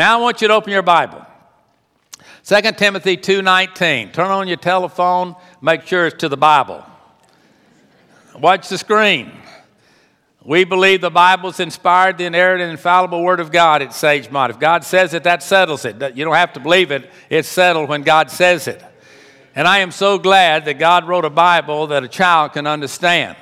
Now I want you to open your Bible. 2 Timothy 2:19. Turn on your telephone, make sure it's to the Bible. Watch the screen. We believe the Bible's inspired, the inerrant, and infallible Word of God at Sagemont. If God says it, that settles it. You don't have to believe it, it's settled when God says it. And I am so glad that God wrote a Bible that a child can understand.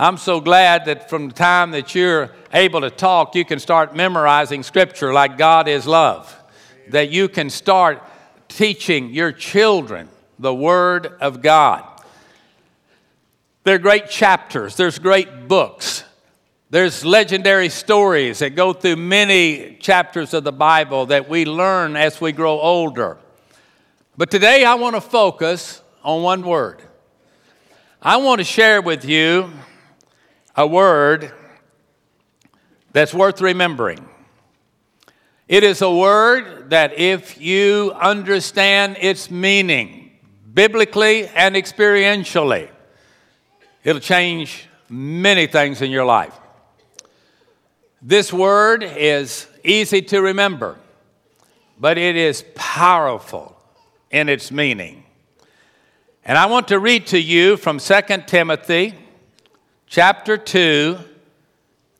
I'm so glad that from the time that you're able to talk, you can start memorizing Scripture like God is love. That you can start teaching your children the Word of God. There are great chapters, there's great books. There's legendary stories that go through many chapters of the Bible that we learn as we grow older. But today I want to focus on one word. I want to share with you a word that's worth remembering. It is a word that, if you understand its meaning biblically and experientially, it'll change many things in your life. This word is easy to remember, but it is powerful in its meaning. And I want to read to you from 2 Timothy chapter 2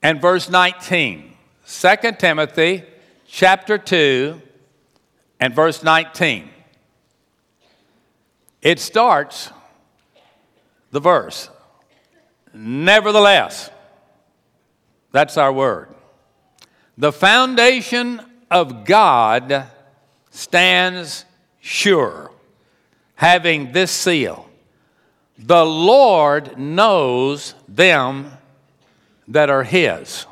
and verse 19. 2 Timothy chapter 2 and verse 19. It starts the verse, nevertheless. That's our word. The foundation of God stands sure, having this seal The Lord knows them that are His.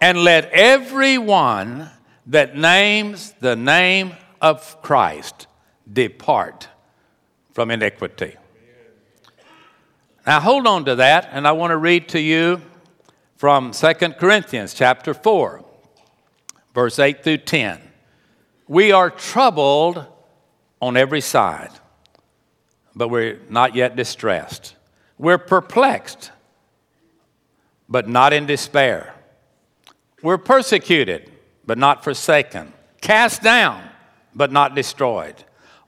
And let everyone that names the name of Christ depart from iniquity. Now hold on to that, and I want to read to you from 2 Corinthians chapter 4, verse 8 through 10. We are troubled on every side, but we're not yet distressed. We're perplexed, but not in despair. We're persecuted, but not forsaken. Cast down, but not destroyed.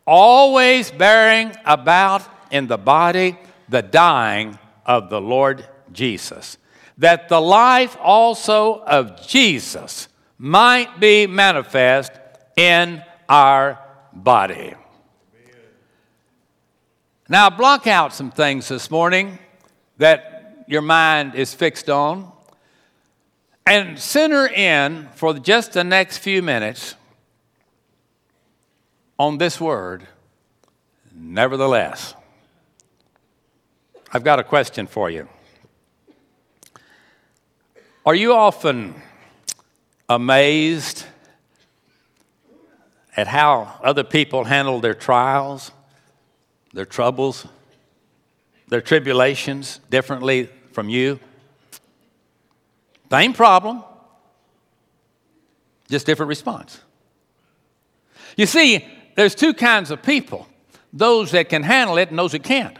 Always bearing about in the body the dying of the Lord Jesus that the life also of Jesus might be manifest in our body. Now, block out some things this morning that your mind is fixed on and center in for just the next few minutes on this word, nevertheless. I've got a question for you. Are you often amazed at how other people handle their trials, their troubles, their tribulations differently from you? Same problem, just different response. You see, there's two kinds of people those that can handle it and those that can't.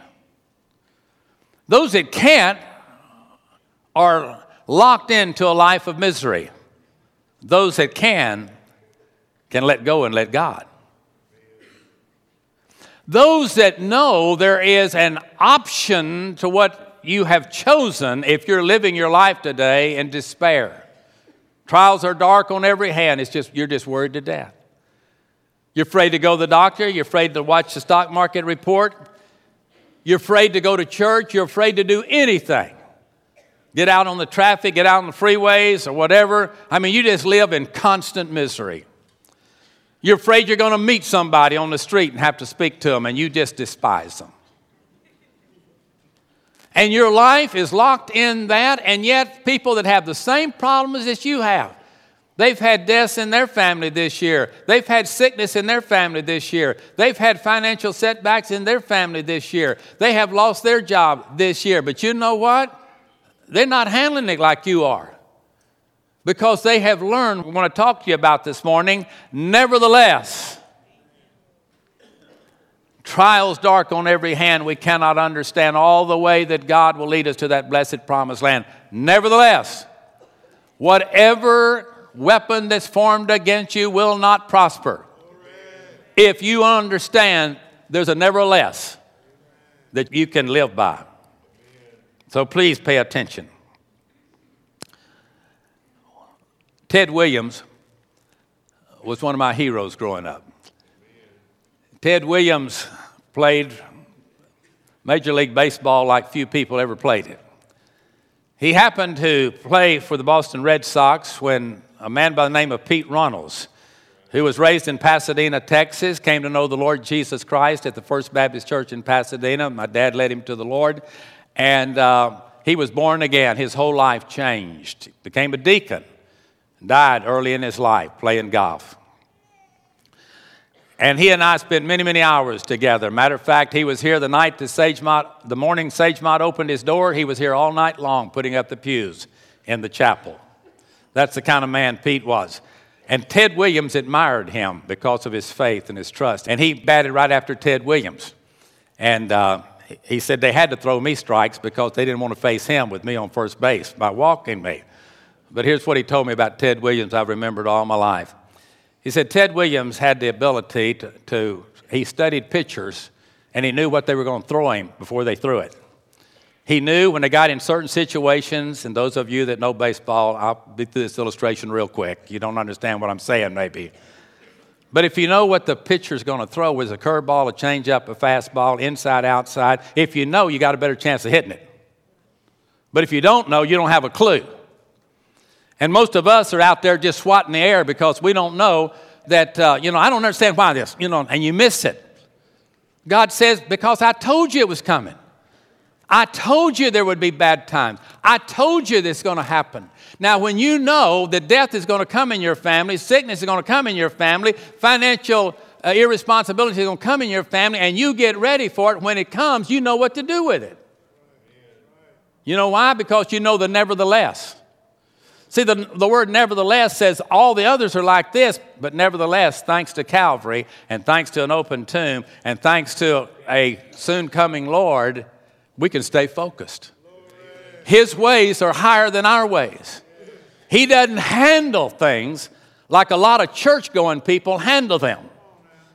Those that can't are locked into a life of misery. Those that can, can let go and let God. Those that know there is an option to what you have chosen if you're living your life today in despair. Trials are dark on every hand. It's just you're just worried to death. You're afraid to go to the doctor, you're afraid to watch the stock market report, you're afraid to go to church, you're afraid to do anything get out on the traffic, get out on the freeways or whatever. I mean, you just live in constant misery. You're afraid you're going to meet somebody on the street and have to speak to them, and you just despise them. And your life is locked in that, and yet people that have the same problems as you have. They've had deaths in their family this year. They've had sickness in their family this year. They've had financial setbacks in their family this year. They have lost their job this year. But you know what? They're not handling it like you are because they have learned, we want to talk to you about this morning. Nevertheless, trials dark on every hand, we cannot understand all the way that God will lead us to that blessed promised land. Nevertheless, whatever weapon that's formed against you will not prosper. If you understand there's a nevertheless that you can live by. So please pay attention. Ted Williams was one of my heroes growing up. Ted Williams played Major League Baseball like few people ever played it. He happened to play for the Boston Red Sox when a man by the name of Pete Runnels, who was raised in Pasadena, Texas, came to know the Lord Jesus Christ at the First Baptist Church in Pasadena. My dad led him to the Lord, and uh, he was born again. His whole life changed. He became a deacon. Died early in his life playing golf. And he and I spent many, many hours together. Matter of fact, he was here the night the Sagemont, the morning Sagemont opened his door. He was here all night long putting up the pews in the chapel. That's the kind of man Pete was. And Ted Williams admired him because of his faith and his trust. And he batted right after Ted Williams. And uh, he said they had to throw me strikes because they didn't want to face him with me on first base by walking me. But here's what he told me about Ted Williams I've remembered all my life. He said Ted Williams had the ability to, to he studied pitchers and he knew what they were going to throw him before they threw it. He knew when they got in certain situations, and those of you that know baseball, I'll be through this illustration real quick. You don't understand what I'm saying, maybe. But if you know what the pitcher's going to throw is a curveball, a changeup, a fastball, inside, outside, if you know, you got a better chance of hitting it. But if you don't know, you don't have a clue. And most of us are out there just swatting the air because we don't know that, uh, you know, I don't understand why this, you know, and you miss it. God says, because I told you it was coming. I told you there would be bad times. I told you this is going to happen. Now, when you know that death is going to come in your family, sickness is going to come in your family, financial uh, irresponsibility is going to come in your family, and you get ready for it, when it comes, you know what to do with it. You know why? Because you know the nevertheless. See, the, the word nevertheless says all the others are like this, but nevertheless, thanks to Calvary and thanks to an open tomb and thanks to a soon coming Lord, we can stay focused. His ways are higher than our ways. He doesn't handle things like a lot of church going people handle them.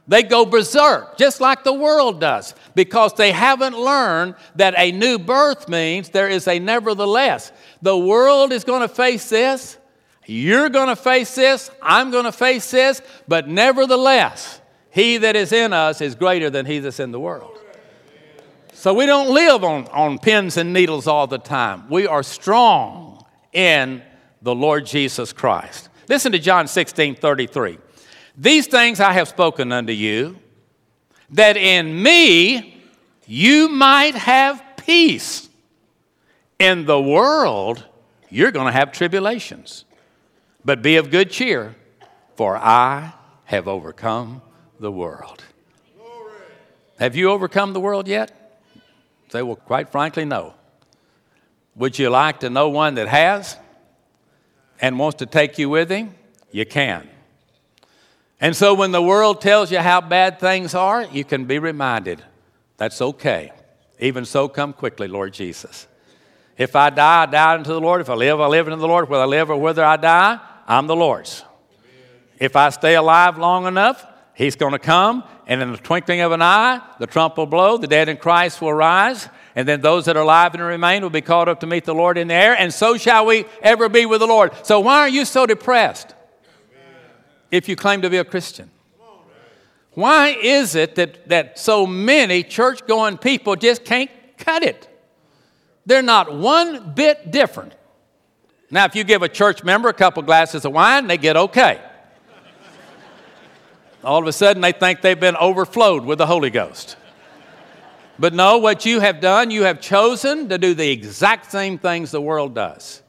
They go berserk, just like the world does, because they haven't learned that a new birth means there is a nevertheless. The world is going to face this, you're going to face this, I'm going to face this, but nevertheless, he that is in us is greater than he that's in the world. So we don't live on, on pins and needles all the time. We are strong in the Lord Jesus Christ. Listen to John 16 33. These things I have spoken unto you, that in me you might have peace. In the world, you're going to have tribulations. But be of good cheer, for I have overcome the world. Have you overcome the world yet? Say, well, quite frankly, no. Would you like to know one that has and wants to take you with him? You can. And so when the world tells you how bad things are, you can be reminded that's okay. Even so, come quickly, Lord Jesus. If I die, I die unto the Lord. If I live, I live unto the Lord. Whether I live or whether I die, I'm the Lord's. If I stay alive long enough, He's going to come, and in the twinkling of an eye, the trump will blow, the dead in Christ will rise, and then those that are alive and remain will be called up to meet the Lord in the air, and so shall we ever be with the Lord. So why are you so depressed? If you claim to be a Christian? Why is it that, that so many church going people just can't cut it? They're not one bit different. Now, if you give a church member a couple glasses of wine, they get okay. All of a sudden, they think they've been overflowed with the Holy Ghost. But no, what you have done, you have chosen to do the exact same things the world does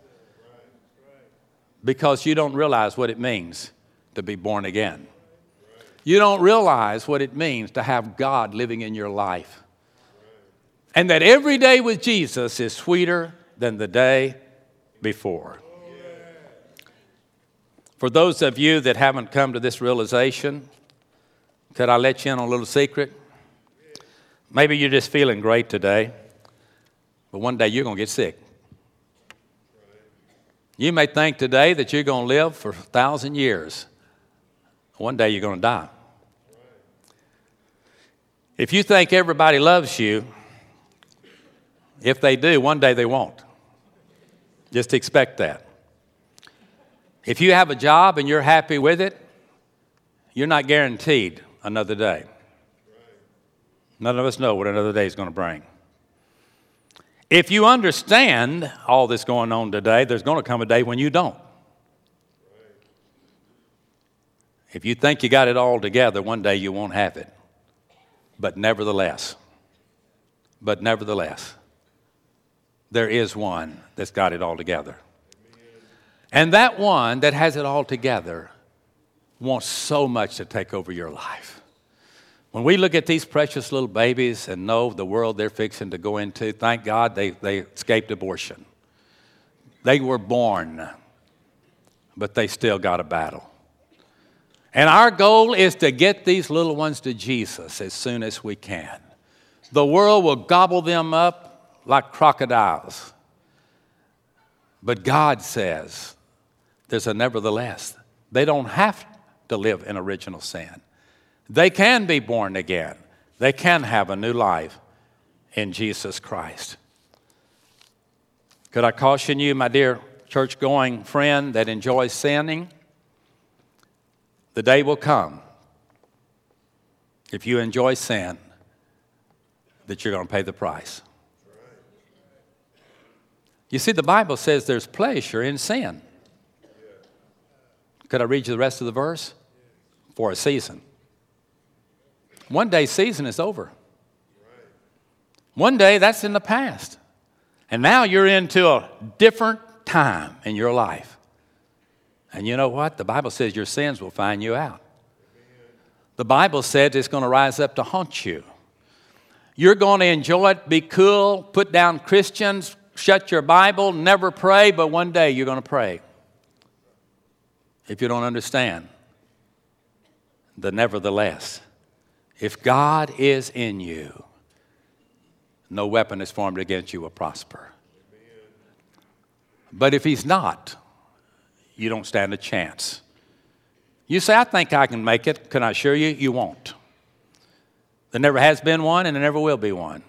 because you don't realize what it means to be born again. You don't realize what it means to have God living in your life. And that every day with Jesus is sweeter than the day before. For those of you that haven't come to this realization, could I let you in on a little secret? Maybe you're just feeling great today, but one day you're going to get sick. You may think today that you're going to live for a thousand years. One day you're going to die. If you think everybody loves you, if they do, one day they won't. Just expect that. If you have a job and you're happy with it, you're not guaranteed another day. None of us know what another day is going to bring. If you understand all this going on today, there's going to come a day when you don't. If you think you got it all together, one day you won't have it. But nevertheless, but nevertheless, there is one that's got it all together. And that one that has it all together wants so much to take over your life. When we look at these precious little babies and know the world they're fixing to go into, thank God they, they escaped abortion. They were born, but they still got a battle. And our goal is to get these little ones to Jesus as soon as we can. The world will gobble them up like crocodiles. But God says there's a nevertheless. They don't have to live in original sin. They can be born again, they can have a new life in Jesus Christ. Could I caution you, my dear church going friend that enjoys sinning? The day will come, if you enjoy sin, that you're going to pay the price. You see, the Bible says there's pleasure in sin. Could I read you the rest of the verse? For a season. One day season is over. One day that's in the past. And now you're into a different time in your life. And you know what? The Bible says your sins will find you out. The Bible says it's going to rise up to haunt you. You're going to enjoy it, be cool, put down Christians, shut your Bible, never pray, but one day you're going to pray. If you don't understand the nevertheless. If God is in you, no weapon is formed against you will prosper. But if He's not, you don't stand a chance. You say, I think I can make it. Can I assure you? You won't. There never has been one, and there never will be one.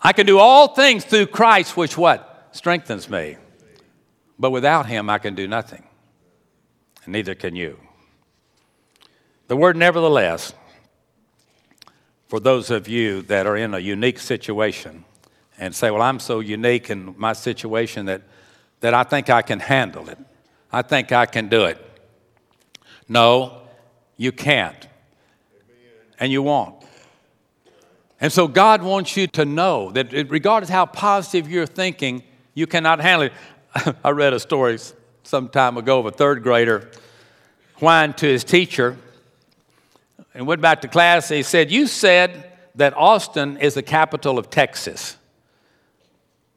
I can do all things through Christ, which what? Strengthens me. But without Him, I can do nothing. And neither can you. The word nevertheless for those of you that are in a unique situation and say, Well, I'm so unique in my situation that, that I think I can handle it. I think I can do it. No, you can't. And you won't. And so God wants you to know that regardless how positive you're thinking, you cannot handle it. I read a story some time ago of a third grader whined to his teacher and went back to class. He said, You said that Austin is the capital of Texas.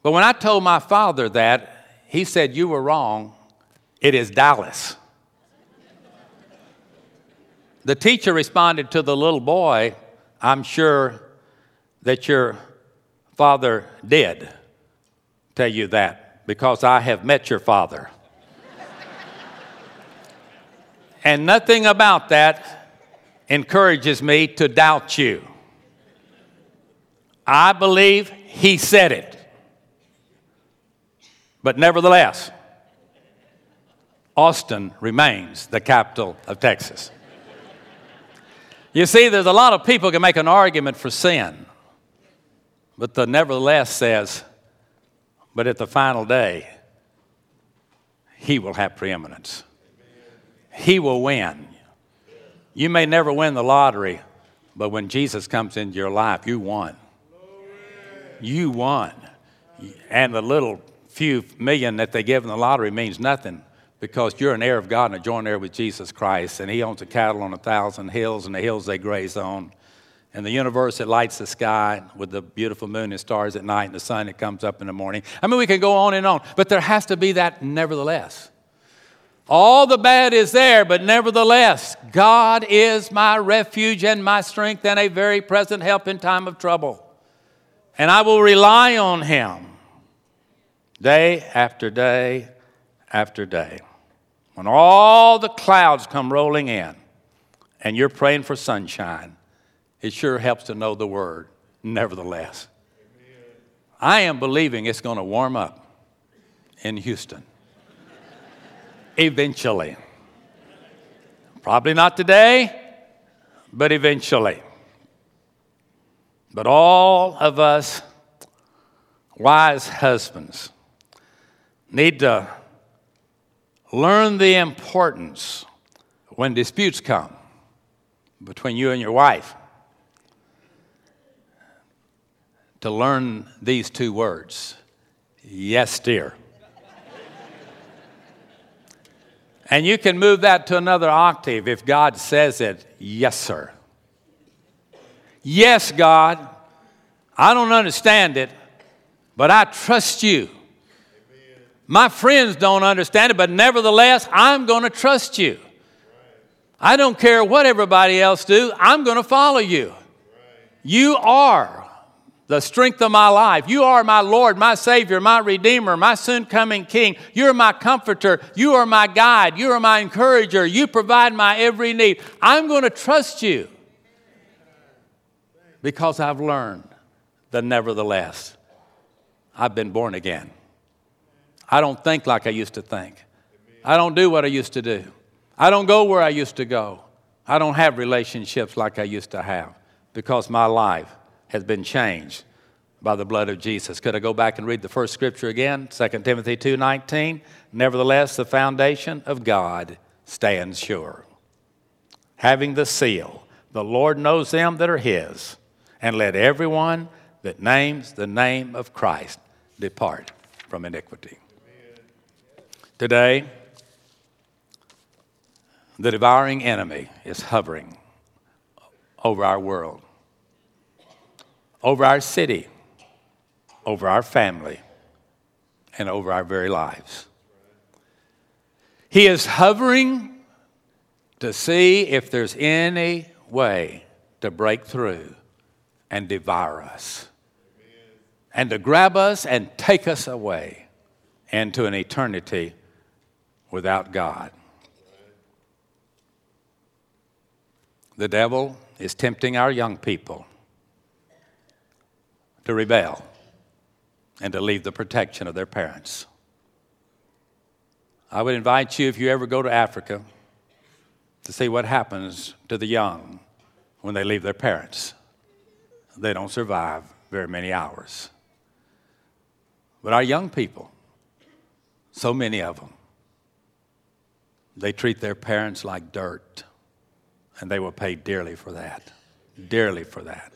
But when I told my father that, he said, You were wrong. It is Dallas. the teacher responded to the little boy, I'm sure that your father did tell you that because I have met your father. and nothing about that encourages me to doubt you. I believe he said it. But nevertheless, Austin remains the capital of Texas. You see, there's a lot of people can make an argument for sin, but the nevertheless says, but at the final day, he will have preeminence. He will win. You may never win the lottery, but when Jesus comes into your life, you won. You won. And the little few million that they give in the lottery means nothing because you're an heir of God and a joint heir with Jesus Christ, and He owns the cattle on a thousand hills and the hills they graze on. And the universe that lights the sky with the beautiful moon and stars at night and the sun that comes up in the morning. I mean, we can go on and on, but there has to be that nevertheless. All the bad is there, but nevertheless, God is my refuge and my strength and a very present help in time of trouble. And I will rely on Him day after day after day. When all the clouds come rolling in and you're praying for sunshine, it sure helps to know the word, nevertheless. I am believing it's going to warm up in Houston eventually. Probably not today, but eventually. But all of us wise husbands need to learn the importance when disputes come between you and your wife to learn these two words yes, dear. and you can move that to another octave if God says it, yes, sir. Yes, God, I don't understand it, but I trust you. My friends don't understand it, but nevertheless, I'm going to trust you. I don't care what everybody else do. I'm going to follow you. You are the strength of my life. You are my Lord, my Savior, my Redeemer, my soon coming King. You're my comforter. You are my guide. You are my encourager. You provide my every need. I'm going to trust you because I've learned the nevertheless. I've been born again. I don't think like I used to think. I don't do what I used to do. I don't go where I used to go. I don't have relationships like I used to have because my life has been changed by the blood of Jesus. Could I go back and read the first scripture again? 2 Timothy 2:19. Nevertheless, the foundation of God stands sure. Having the seal, the Lord knows them that are his, and let everyone that names the name of Christ depart from iniquity. Today, the devouring enemy is hovering over our world over our city, over our family, and over our very lives. He is hovering to see if there's any way to break through and devour us and to grab us and take us away into an eternity without God. The devil is tempting our young people to rebel and to leave the protection of their parents. I would invite you, if you ever go to Africa, to see what happens to the young when they leave their parents. They don't survive very many hours. But our young people, so many of them, they treat their parents like dirt, and they will pay dearly for that. Dearly for that.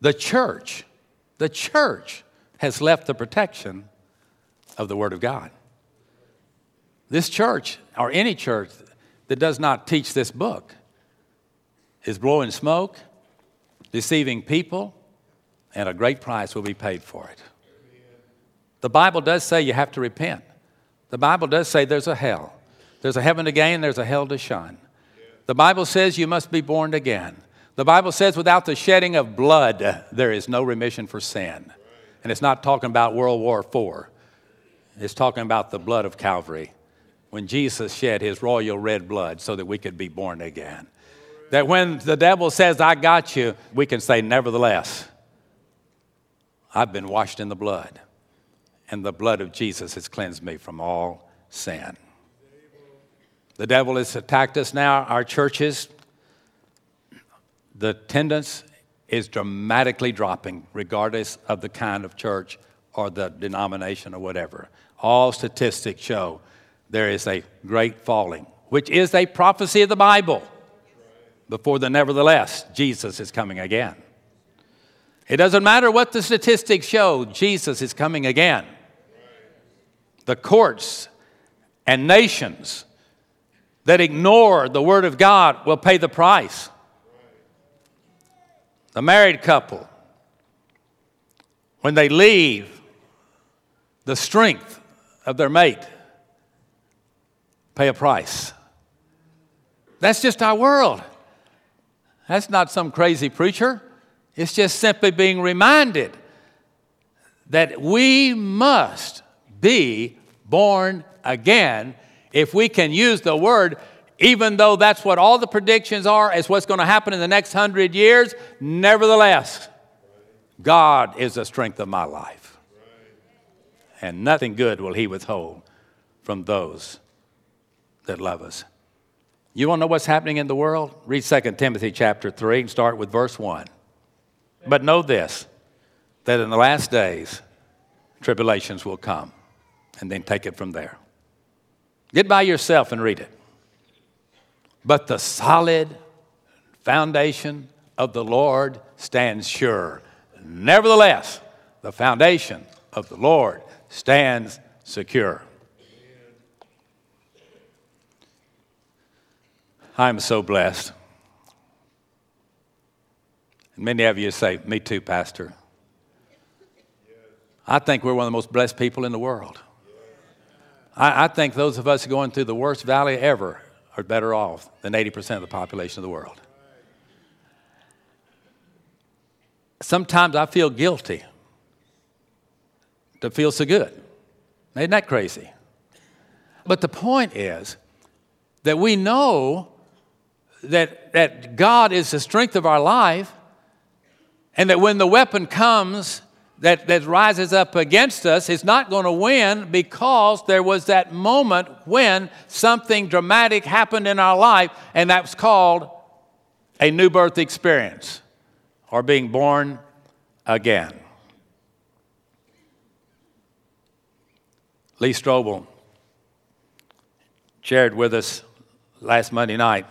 The church the church has left the protection of the Word of God. This church, or any church that does not teach this book, is blowing smoke, deceiving people, and a great price will be paid for it. The Bible does say you have to repent. The Bible does say there's a hell. There's a heaven to gain, there's a hell to shun. The Bible says you must be born again. The Bible says, without the shedding of blood, there is no remission for sin. And it's not talking about World War IV, it's talking about the blood of Calvary when Jesus shed his royal red blood so that we could be born again. That when the devil says, I got you, we can say, Nevertheless, I've been washed in the blood, and the blood of Jesus has cleansed me from all sin. The devil has attacked us now, our churches, the attendance is dramatically dropping, regardless of the kind of church or the denomination or whatever. All statistics show there is a great falling, which is a prophecy of the Bible. Before the nevertheless, Jesus is coming again. It doesn't matter what the statistics show, Jesus is coming again. The courts and nations that ignore the Word of God will pay the price the married couple, when they leave the strength of their mate, pay a price. That's just our world. That's not some crazy preacher. It's just simply being reminded that we must be born again, if we can use the word, even though that's what all the predictions are, as what's going to happen in the next hundred years, nevertheless, God is the strength of my life. And nothing good will He withhold from those that love us. You want to know what's happening in the world? Read 2 Timothy chapter 3 and start with verse 1. But know this that in the last days, tribulations will come, and then take it from there. Get by yourself and read it. But the solid foundation of the Lord stands sure. Nevertheless, the foundation of the Lord stands secure. I'm so blessed. And many of you say, Me too, Pastor. I think we're one of the most blessed people in the world. I, I think those of us going through the worst valley ever are better off than 80% of the population of the world. Sometimes I feel guilty to feel so good. Isn't that crazy? But the point is that we know that, that God is the strength of our life, and that when the weapon comes that, that rises up against us, is not going to win because there was that moment when something dramatic happened in our life, and that was called a new birth experience or being born again. Lee Strobel shared with us last Monday night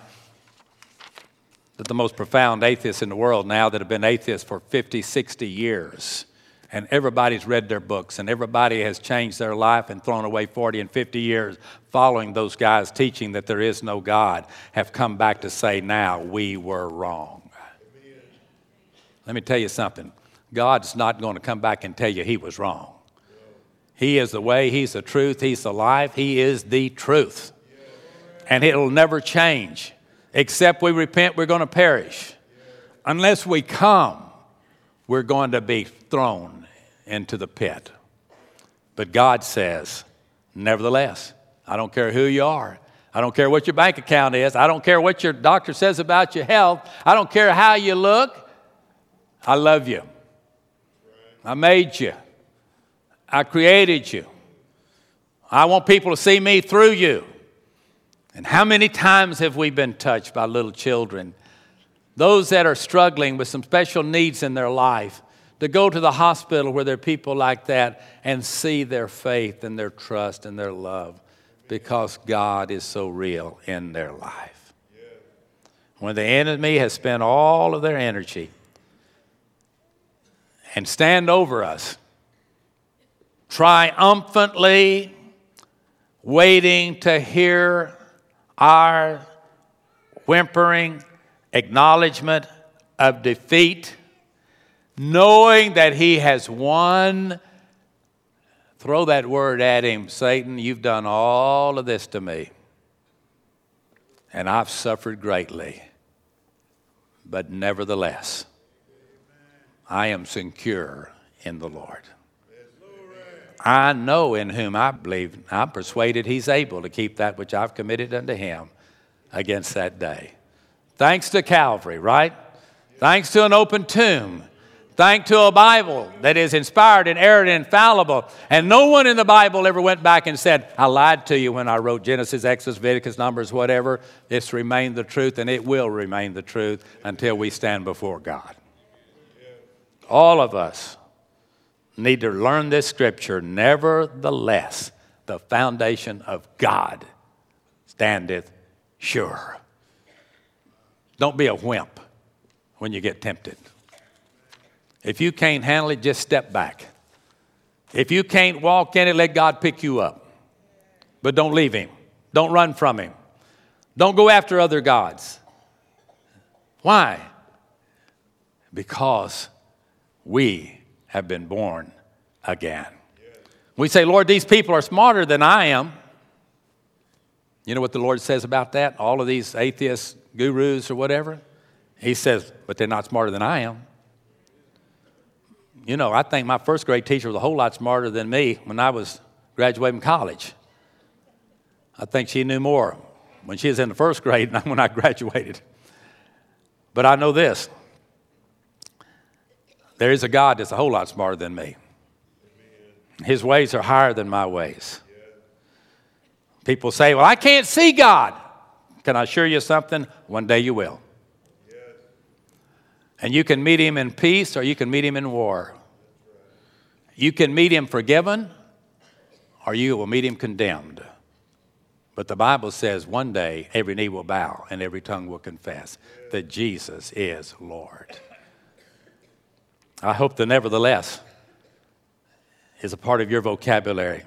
that the most profound atheists in the world now that have been atheists for 50, 60 years, and everybody's read their books, and everybody has changed their life and thrown away 40 and 50 years following those guys teaching that there is no God, have come back to say, now we were wrong. Let me tell you something God's not going to come back and tell you he was wrong. He is the way, He's the truth, He's the life, He is the truth. And it'll never change. Except we repent, we're going to perish. Unless we come, we're going to be thrown into the pit. But God says, nevertheless, I don't care who you are. I don't care what your bank account is. I don't care what your doctor says about your health. I don't care how you look. I love you. I made you. I created you. I want people to see me through you. And how many times have we been touched by little children? Those that are struggling with some special needs in their life, to go to the hospital where there are people like that and see their faith and their trust and their love because God is so real in their life. When the enemy has spent all of their energy and stand over us triumphantly waiting to hear our whimpering acknowledgement of defeat, knowing that he has won. Throw that word at him Satan, you've done all of this to me, and I've suffered greatly. But nevertheless, I am secure in the Lord. I know in whom I believe. I'm persuaded he's able to keep that which I've committed unto him against that day. Thanks to Calvary, right? Thanks to an open tomb. Thanks to a Bible that is inspired, inerrant, and infallible. And no one in the Bible ever went back and said, I lied to you when I wrote Genesis, Exodus, Leviticus, Numbers, whatever. It's remained the truth, and it will remain the truth until we stand before God. All of us need to learn this scripture. Nevertheless, the foundation of God standeth sure. Don't be a wimp when you get tempted. If you can't handle it, just step back. If you can't walk in it, let God pick you up. But don't leave Him. Don't run from Him. Don't go after other gods. Why? Because we have been born again. We say, Lord, these people are smarter than I am. You know what the Lord says about that? All of these atheist gurus or whatever? He says, but they're not smarter than I am. You know, I think my first grade teacher was a whole lot smarter than me when I was graduating college. I think she knew more when she was in the first grade than when I graduated. But I know this there is a God that's a whole lot smarter than me. His ways are higher than my ways. People say, Well, I can't see God. Can I assure you something? One day you will. And you can meet him in peace or you can meet him in war. You can meet him forgiven or you will meet him condemned. But the Bible says one day every knee will bow and every tongue will confess that Jesus is Lord. I hope the nevertheless is a part of your vocabulary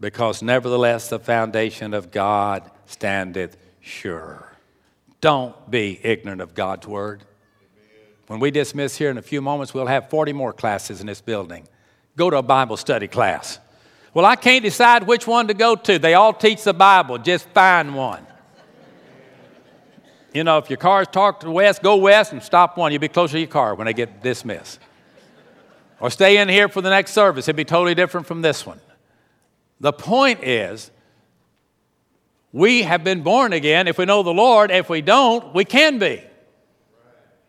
because nevertheless the foundation of God standeth sure. Don't be ignorant of God's word. When we dismiss here in a few moments, we'll have 40 more classes in this building. Go to a Bible study class. Well, I can't decide which one to go to. They all teach the Bible. Just find one. You know, if your car's is parked to the west, go west and stop one. You'll be closer to your car when they get dismissed. Or stay in here for the next service. It'll be totally different from this one. The point is, we have been born again if we know the Lord. If we don't, we can be.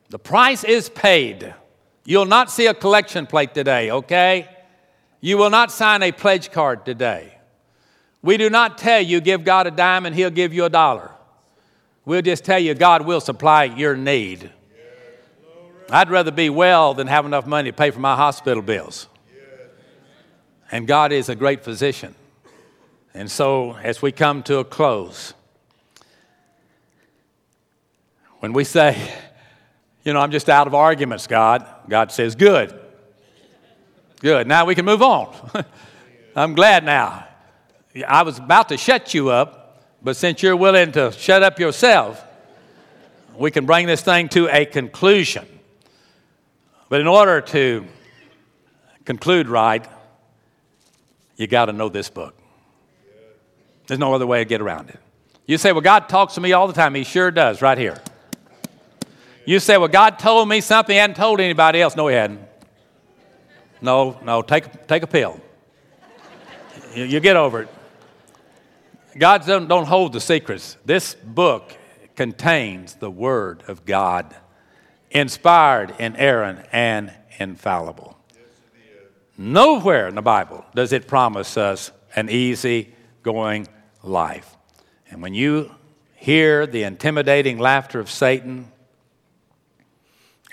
The price is paid. You'll not see a collection plate today, okay? You will not sign a pledge card today. We do not tell you give God a dime and he'll give you a dollar. We'll just tell you God will supply your need. I'd rather be well than have enough money to pay for my hospital bills. And God is a great physician. And so, as we come to a close, when we say, you know, I'm just out of arguments, God, God says, good. Good. Now we can move on. I'm glad now. I was about to shut you up, but since you're willing to shut up yourself, we can bring this thing to a conclusion. But in order to conclude right, you got to know this book. There's no other way to get around it. You say, Well, God talks to me all the time. He sure does, right here. You say, Well, God told me something he hadn't told anybody else. No, he hadn't. No, no, take, take a pill. you, you get over it. God don't, don't hold the secrets. This book contains the Word of God, inspired, inerrant, and infallible. Nowhere in the Bible does it promise us an easy going life. And when you hear the intimidating laughter of Satan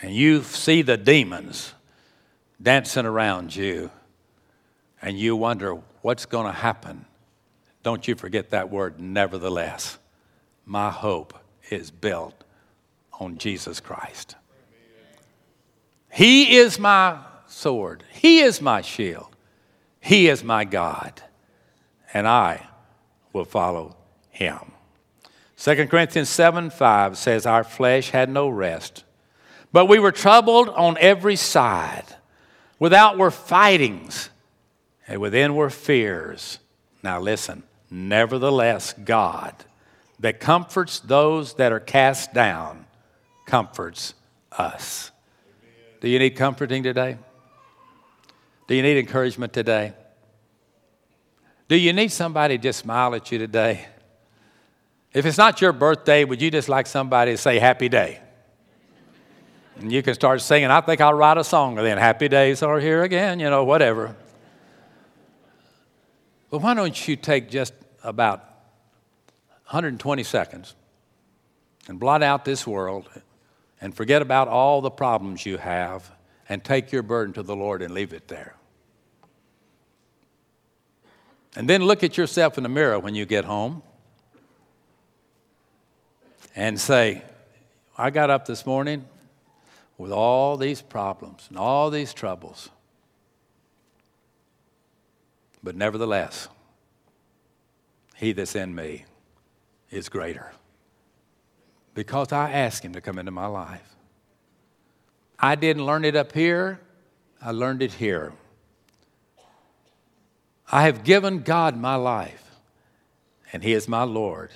and you see the demons dancing around you and you wonder what's going to happen, don't you forget that word, nevertheless. My hope is built on Jesus Christ. He is my sword, He is my shield, He is my God and I will follow him. 2 Corinthians 7 5 says, Our flesh had no rest, but we were troubled on every side. Without were fightings, and within were fears. Now listen, nevertheless, God, that comforts those that are cast down, comforts us. Do you need comforting today? Do you need encouragement today? Do you need somebody to just smile at you today? If it's not your birthday, would you just like somebody to say happy day? And you can start singing, I think I'll write a song and then. Happy days are here again, you know, whatever. But why don't you take just about 120 seconds and blot out this world and forget about all the problems you have and take your burden to the Lord and leave it there? And then look at yourself in the mirror when you get home and say, I got up this morning with all these problems and all these troubles. But nevertheless, he that's in me is greater because I asked him to come into my life. I didn't learn it up here, I learned it here. I have given God my life, and He is my Lord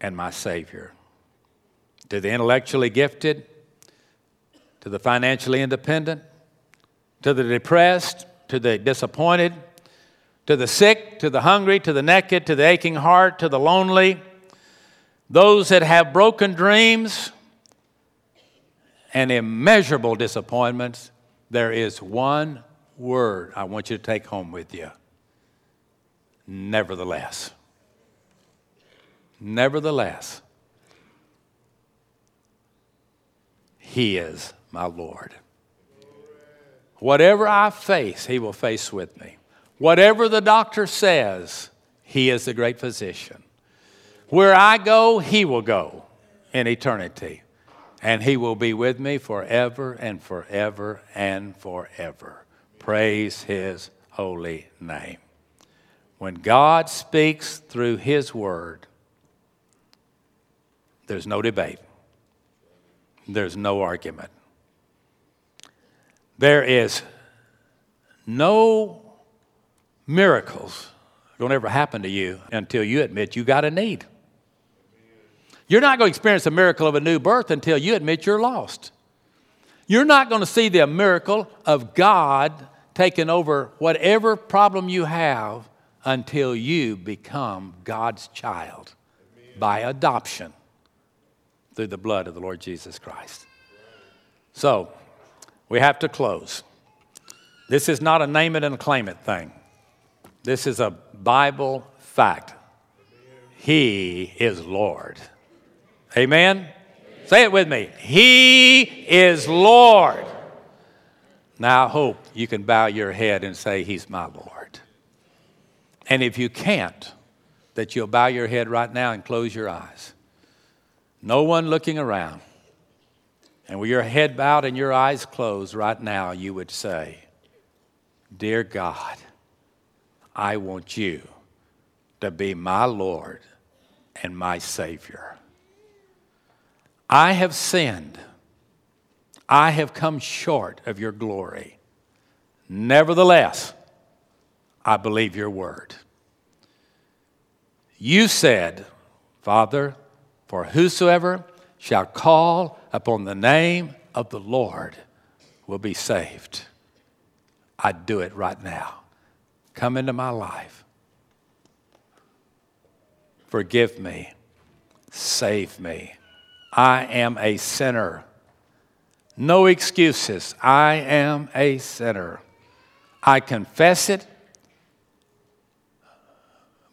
and my Savior. To the intellectually gifted, to the financially independent, to the depressed, to the disappointed, to the sick, to the hungry, to the naked, to the aching heart, to the lonely, those that have broken dreams and immeasurable disappointments, there is one word I want you to take home with you. Nevertheless. Nevertheless, He is my Lord. Whatever I face, He will face with me. Whatever the doctor says, He is the great physician. Where I go, He will go in eternity. And He will be with me forever and forever and forever. Praise His holy name. When God speaks through His word, there's no debate, there's no argument. There is no miracles going to ever happen to you until you admit you got a need. You're not going to experience a miracle of a new birth until you admit you're lost. You're not going to see the miracle of God taking over whatever problem you have until you become God's child by adoption through the blood of the Lord Jesus Christ. So, we have to close. This is not a name it and claim it thing. This is a Bible fact. He is Lord. Amen? Say it with me. He is Lord. Now I hope you can bow your head and say, He's my Lord. And if you can't, that you'll bow your head right now and close your eyes. No one looking around. And with your head bowed and your eyes closed right now, you would say, Dear God, I want you to be my Lord and my Savior. I have sinned. I have come short of your glory. Nevertheless, I believe your word. You said, Father, for whosoever shall call upon the name of the Lord will be saved. I do it right now. Come into my life. Forgive me. Save me. I am a sinner. No excuses. I am a sinner. I confess it,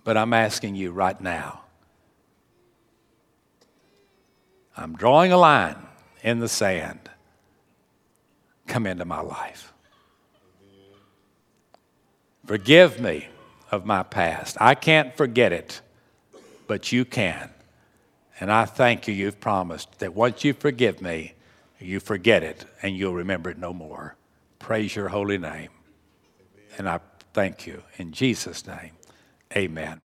but I'm asking you right now. I'm drawing a line in the sand. Come into my life. Forgive me of my past. I can't forget it, but you can. And I thank you, you've promised that once you forgive me, you forget it and you'll remember it no more. Praise your holy name. And I thank you. In Jesus' name, amen.